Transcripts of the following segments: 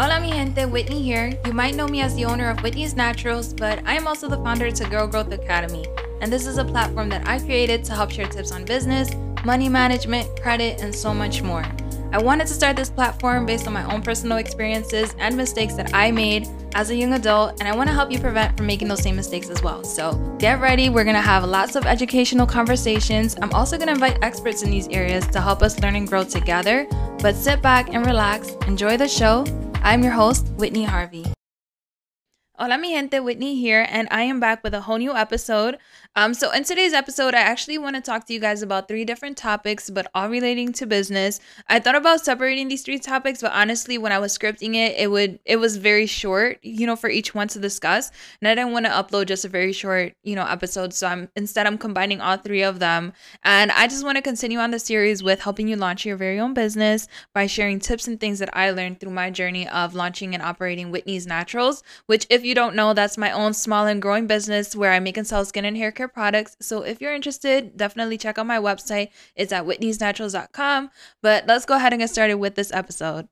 Hola mi gente, Whitney here. You might know me as the owner of Whitney's Naturals, but I am also the founder to Girl Growth Academy. And this is a platform that I created to help share tips on business, money management, credit, and so much more. I wanted to start this platform based on my own personal experiences and mistakes that I made as a young adult, and I want to help you prevent from making those same mistakes as well. So get ready, we're gonna have lots of educational conversations. I'm also gonna invite experts in these areas to help us learn and grow together. But sit back and relax, enjoy the show. I'm your host, Whitney Harvey. Hola mi gente, Whitney here, and I am back with a whole new episode. Um, so in today's episode, I actually want to talk to you guys about three different topics, but all relating to business. I thought about separating these three topics, but honestly, when I was scripting it, it would it was very short, you know, for each one to discuss, and I didn't want to upload just a very short, you know, episode. So I'm instead I'm combining all three of them, and I just want to continue on the series with helping you launch your very own business by sharing tips and things that I learned through my journey of launching and operating Whitney's Naturals, which if you don't know, that's my own small and growing business where I make and sell skin and hair care products. So if you're interested, definitely check out my website. It's at whitneysnaturals.com. But let's go ahead and get started with this episode.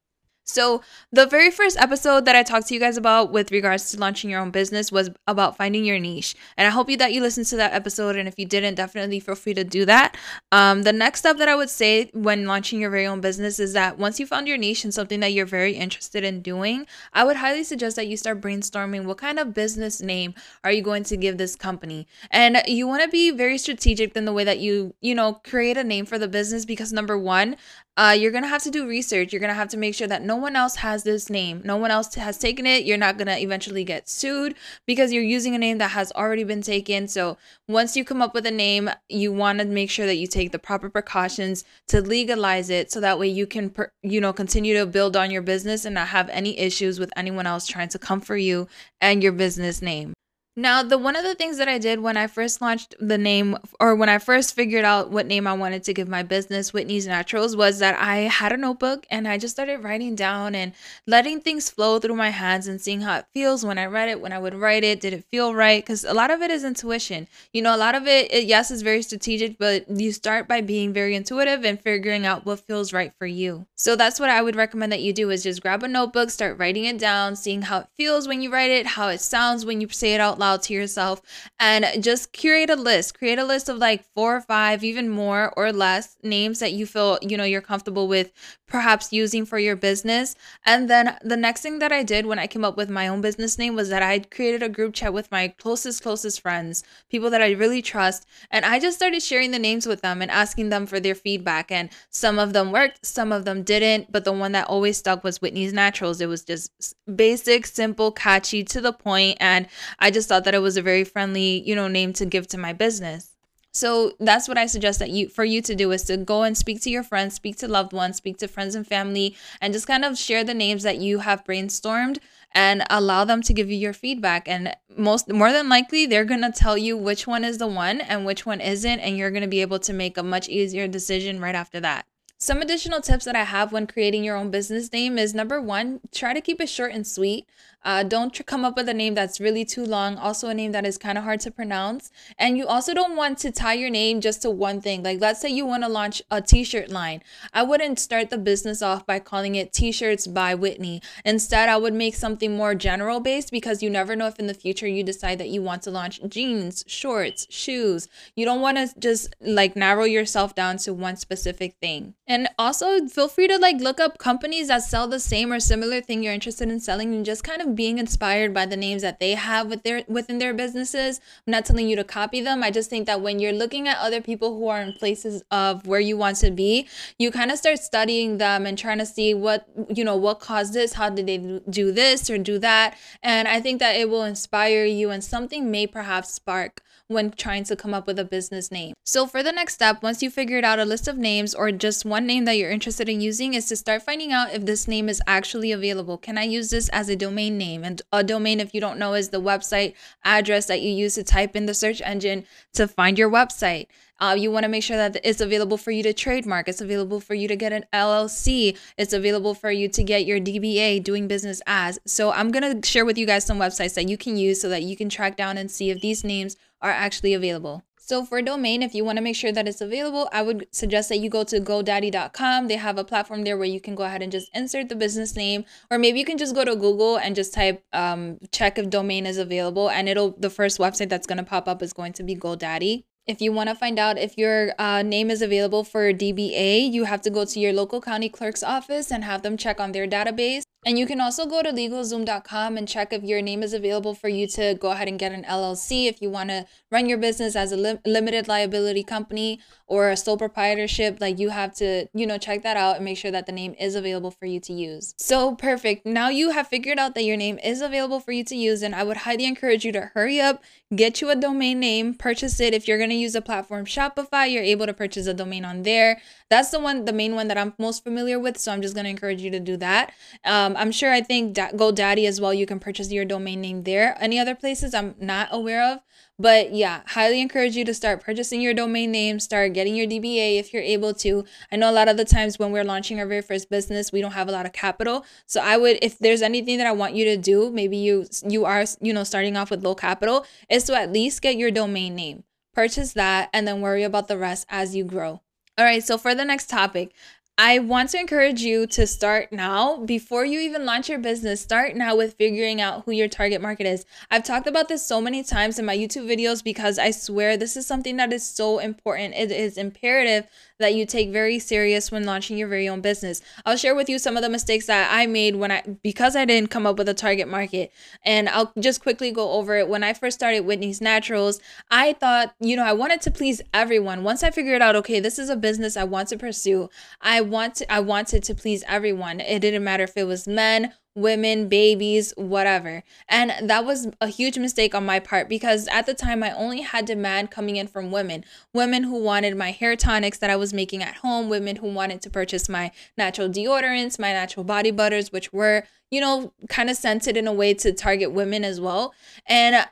So, the very first episode that I talked to you guys about with regards to launching your own business was about finding your niche. And I hope you that you listened to that episode. And if you didn't, definitely feel free to do that. Um, the next step that I would say when launching your very own business is that once you found your niche and something that you're very interested in doing, I would highly suggest that you start brainstorming what kind of business name are you going to give this company. And you want to be very strategic in the way that you, you know, create a name for the business because number one, uh, you're gonna have to do research. You're gonna have to make sure that no one else has this name. No one else has taken it. You're not gonna eventually get sued because you're using a name that has already been taken. So once you come up with a name, you want to make sure that you take the proper precautions to legalize it, so that way you can, you know, continue to build on your business and not have any issues with anyone else trying to come for you and your business name. Now, the one of the things that I did when I first launched the name or when I first figured out what name I wanted to give my business, Whitney's Naturals, was that I had a notebook and I just started writing down and letting things flow through my hands and seeing how it feels when I read it, when I would write it, did it feel right? Because a lot of it is intuition. You know, a lot of it, it, yes, is very strategic, but you start by being very intuitive and figuring out what feels right for you. So that's what I would recommend that you do is just grab a notebook, start writing it down, seeing how it feels when you write it, how it sounds when you say it out loud loud to yourself and just create a list. Create a list of like four or five, even more or less names that you feel, you know, you're comfortable with perhaps using for your business. And then the next thing that I did when I came up with my own business name was that I created a group chat with my closest, closest friends, people that I really trust. And I just started sharing the names with them and asking them for their feedback. And some of them worked, some of them didn't. But the one that always stuck was Whitney's Naturals. It was just basic, simple, catchy, to the point, And I just thought that it was a very friendly, you know, name to give to my business. So that's what I suggest that you for you to do is to go and speak to your friends, speak to loved ones, speak to friends and family and just kind of share the names that you have brainstormed and allow them to give you your feedback and most more than likely they're to tell you which one is the one and which one isn't and you're to be able to make a much easier decision right after that. Some additional tips that I have when creating your own business name is number one, try to keep it short and sweet. Uh, don't come up with a name that's really too long, also a name that is kind of hard to pronounce. And you also don't want to tie your name just to one thing. Like, let's say you want to launch a t shirt line. I wouldn't start the business off by calling it T shirts by Whitney. Instead, I would make something more general based because you never know if in the future you decide that you want to launch jeans, shorts, shoes. You don't want to just like narrow yourself down to one specific thing. And also, feel free to like look up companies that sell the same or similar thing you're interested in selling and just kind of being inspired by the names that they have with their within their businesses. I'm not telling you to copy them. I just think that when you're looking at other people who are in places of where you want to be, you kind of start studying them and trying to see what you know what caused this, how did they do this or do that, and I think that it will inspire you and something may perhaps spark when trying to come up with a business name. So for the next step, once you figured out a list of names or just one name that you're interested in using is to start finding out if this name is actually available. Can I use this as a domain name? And a domain, if you don't know, is the website address that you use to type in the search engine to find your website. Uh, you want to make sure that it's available for you to trademark. It's available for you to get an LLC. It's available for you to get your DBA, doing business as. So I'm going to share with you guys some websites that you can use so that you can track down and see if these names are actually available. So for domain, if you want to make sure that it's available, I would suggest that you go to godaddy.com. They have a platform there where you can go ahead and just insert the business name, or maybe you can just go to Google and just type um, check if domain is available, and it'll the first website that's going to pop up is going to be GoDaddy. If you want to find out if your uh, name is available for DBA, you have to go to your local county clerk's office and have them check on their database. And you can also go to LegalZoom.com and check if your name is available for you to go ahead and get an LLC if you want to run your business as a li- limited liability company or a sole proprietorship. Like you have to, you know, check that out and make sure that the name is available for you to use. So perfect. Now you have figured out that your name is available for you to use, and I would highly encourage you to hurry up, get you a domain name, purchase it. If you're going to use a platform Shopify, you're able to purchase a domain on there. That's the one, the main one that I'm most familiar with. So I'm just going to encourage you to do that. Um, I'm sure I think da- GoDaddy as well. You can purchase your domain name there. Any other places I'm not aware of. But yeah, highly encourage you to start purchasing your domain name, start getting your DBA if you're able to. I know a lot of the times when we're launching our very first business, we don't have a lot of capital. So I would if there's anything that I want you to do, maybe you you are, you know, starting off with low capital, is to at least get your domain name. Purchase that and then worry about the rest as you grow. All right, so for the next topic, I want to encourage you to start now before you even launch your business. Start now with figuring out who your target market is. I've talked about this so many times in my YouTube videos because I swear this is something that is so important. It is imperative that you take very serious when launching your very own business. I'll share with you some of the mistakes that I made when I because I didn't come up with a target market. And I'll just quickly go over it. When I first started Whitney's Naturals, I thought, you know, I wanted to please everyone. Once I figured out, okay, this is a business I want to pursue. I want I wanted to please everyone. It didn't matter if it was men, women, babies, whatever. And that was a huge mistake on my part because at the time I only had demand coming in from women. Women who wanted my hair tonics that I was making at home, women who wanted to purchase my natural deodorants, my natural body butters, which were, you know, kind of scented in a way to target women as well. And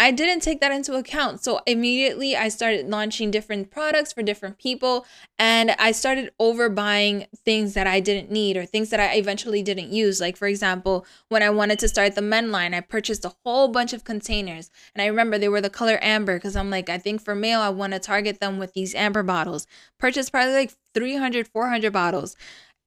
I didn't take that into account. So immediately I started launching different products for different people and I started overbuying things that I didn't need or things that I eventually didn't use. Like for example, when I wanted to start the men line, I purchased a whole bunch of containers. And I remember they were the color amber because I'm like, I think for male I want to target them with these amber bottles. Purchased probably like 300, 400 bottles.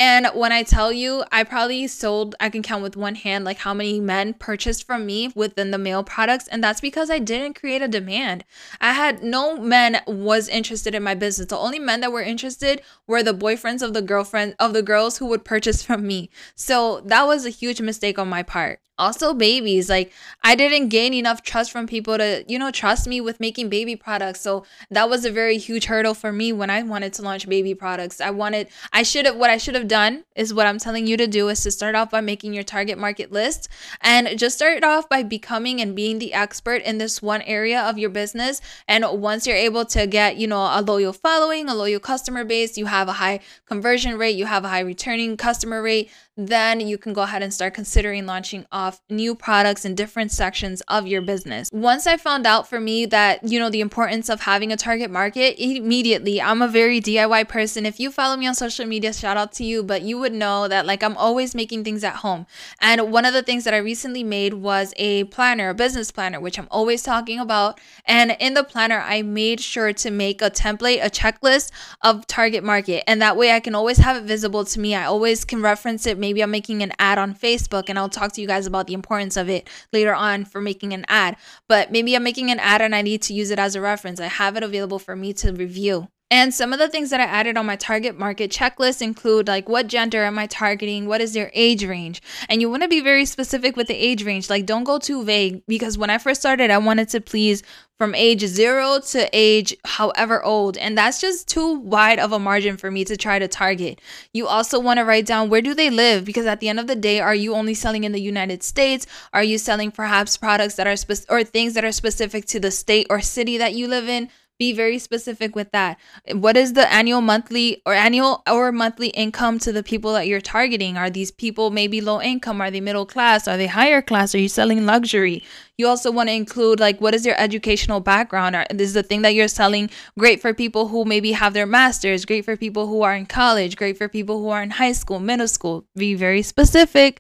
And when I tell you, I probably sold, I can count with one hand, like how many men purchased from me within the male products. And that's because I didn't create a demand. I had no men was interested in my business. The only men that were interested were the boyfriends of the girlfriend of the girls who would purchase from me. So that was a huge mistake on my part also babies like i didn't gain enough trust from people to you know trust me with making baby products so that was a very huge hurdle for me when i wanted to launch baby products i wanted i should have what i should have done is what i'm telling you to do is to start off by making your target market list and just start off by becoming and being the expert in this one area of your business and once you're able to get you know a loyal following a loyal customer base you have a high conversion rate you have a high returning customer rate then you can go ahead and start considering launching off new products in different sections of your business. Once I found out for me that, you know, the importance of having a target market, immediately, I'm a very DIY person. If you follow me on social media, shout out to you, but you would know that like I'm always making things at home. And one of the things that I recently made was a planner, a business planner, which I'm always talking about. And in the planner, I made sure to make a template, a checklist of target market. And that way I can always have it visible to me. I always can reference it maybe I'm making an ad on Facebook and I'll talk to you guys about the importance of it later on for making an ad. But maybe I'm making an ad and I need to use it as a reference. I have it available for me to review. And some of the things that I added on my target market checklist include like what gender am I targeting? What is their age range? And you want to be very specific with the age range. Like don't go too vague because when I first started, I wanted to please from age 0 to age however old, and that's just too wide of a margin for me to try to target. You also want to write down where do they live because at the end of the day, are you only selling in the United States? Are you selling perhaps products that are spe- or things that are specific to the state or city that you live in? Be very specific with that. What is the annual, monthly, or annual or monthly income to the people that you're targeting? Are these people maybe low income? Are they middle class? Are they higher class? Are you selling luxury? You also want to include like what is your educational background? Or this is the thing that you're selling great for people who maybe have their masters, great for people who are in college, great for people who are in high school, middle school. Be very specific.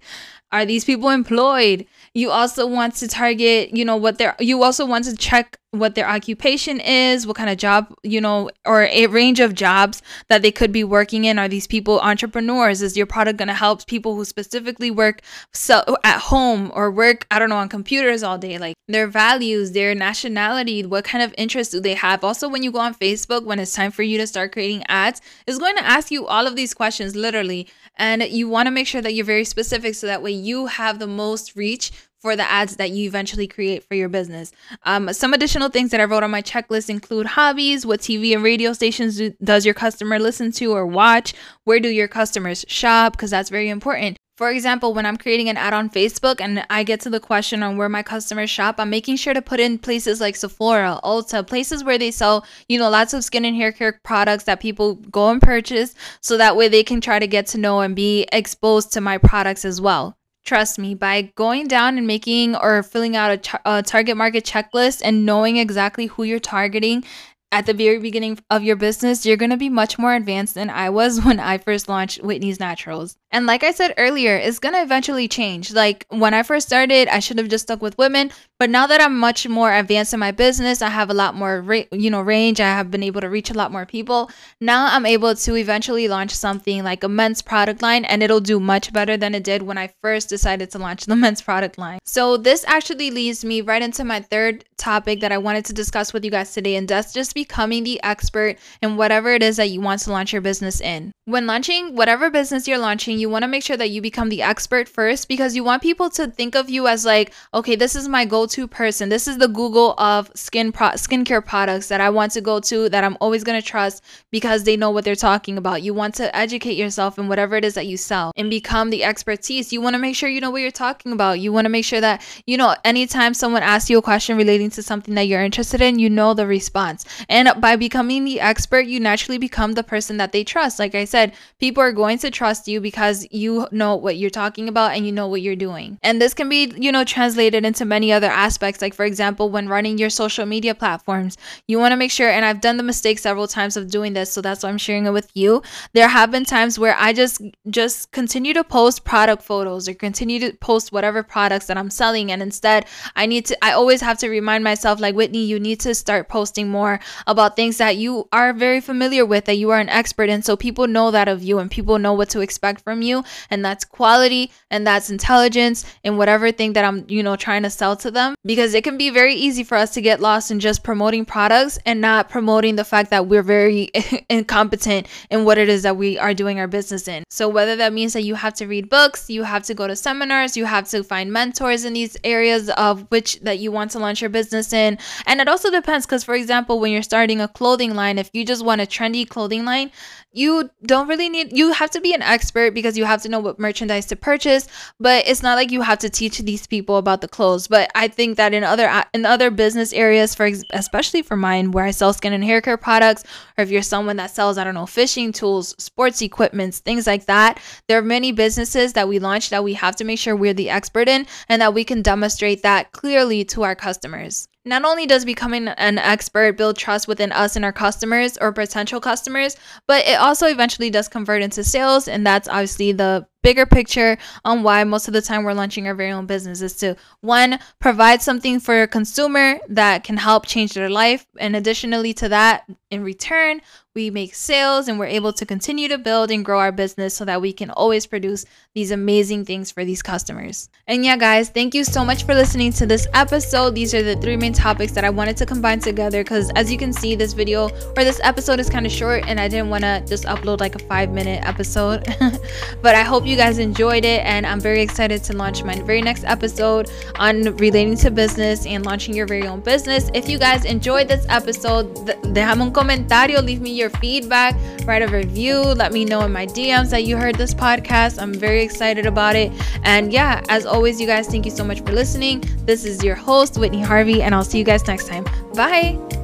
Are these people employed? You also want to target, you know, what they're, you also want to check what their occupation is, what kind of job, you know, or a range of jobs that they could be working in. Are these people entrepreneurs? Is your product going to help people who specifically work so at home or work, I don't know, on computers all day? Like their values, their nationality, what kind of interests do they have? Also, when you go on Facebook, when it's time for you to start creating ads, it's going to ask you all of these questions literally. And you want to make sure that you're very specific so that way you have the most reach for the ads that you eventually create for your business. Um, some additional things that I wrote on my checklist include hobbies, what TV and radio stations do, does your customer listen to or watch, where do your customers shop, because that's very important. For example, when I'm creating an ad on Facebook and I get to the question on where my customers shop, I'm making sure to put in places like Sephora, Ulta, places where they sell, you know, lots of skin and hair care products that people go and purchase so that way they can try to get to know and be exposed to my products as well. Trust me, by going down and making or filling out a, a, target market checklist and knowing exactly who you're targeting at the very beginning of your business, you're going to be much more advanced than I was when I first launched Whitney's Naturals. And like I said earlier, it's going to eventually change. Like when I first started, I should have just stuck with women, but now that I'm much more advanced in my business, I have a lot more ra- you know range, I have been able to reach a lot more people. Now I'm able to eventually launch something like a men's product line and it'll do much better than it did when I first decided to launch the men's product line. So this actually leads me right into my third topic that I wanted to discuss with you guys today and that's just becoming the expert in whatever it is that you want to launch your business in. When launching whatever business you're launching, you want to make sure that you become the expert first because you want people to think of you as like, okay, this is my go-to person. This is the Google of skin pro- skincare products that I want to go to that I'm always going to trust because they know what they're talking about. You want to educate yourself in whatever it is that you sell and become the expertise. You want to make sure you know what you're talking about. You want to make sure that, you know, anytime someone asks you a question relating to something that you're interested in, you know the response. And by becoming the expert, you naturally become the person that they trust. Like I said, people are going to trust you because you know what you're talking about and you know what you're doing. And this can be, you know, translated into many other aspects. Like, for example, when running your social media platforms, you want to make sure, and I've done the mistake several times of doing this, so that's why I'm sharing it with you. There have been times where I just just continue to post product photos or continue to post whatever products that I'm selling. And instead, I need to, I always have to remind myself, like, Whitney, you need to start posting more about things that you are very familiar with, that you are an expert in. So people know that of you and people know what to expect from you. And that's quality and that's intelligence and whatever thing that I'm, you know, trying to sell to them. Because it can be very easy for us to get lost in just promoting products and not promoting the fact that we're very incompetent in what it is that we are doing our business in. So whether that means that you have to read books, you have to go to seminars, you have to find mentors in these areas of which that you want to launch your business in. And it also depends because for example, when you're starting a clothing line, if you just want a trendy clothing line, you don't really need you have to be an expert because you have to know what merchandise to purchase but it's not like you have to teach these people about the clothes. But i think that in other uh, in other business areas for especially for mine where i sell skin and hair care products or if you're someone that sells i don't know fishing tools sports equipments things like that there are many businesses that we launch that we have to make sure we're the expert in and that we can demonstrate that clearly to our customers not only does becoming an expert build trust within us and our customers or potential customers, but it also eventually does convert into sales. And that's obviously the bigger picture on why most of the time we're launching our very own business is to one provide something for a consumer that can help change their life and additionally to that in return we make sales and we're able to continue to build and grow our business so that we can always produce these amazing things for these customers. And yeah, guys, thank you so much for listening to this episode. These are the three main topics that I wanted to combine together because as you can see, this video or this episode is kind of short and I didn't want to just upload like a five minute episode. but I hope you guys enjoyed it and I'm very excited to launch my very next episode on relating to business and launching your very own business. If you guys enjoyed this episode, déjame un comentario, leave me your feedback, write a review, let me know in my DMs that you heard this podcast. I'm very excited about it. And yeah, as always, you guys, thank you so much for listening. This is your host, Whitney Harvey, and I'll see you guys next time. Bye.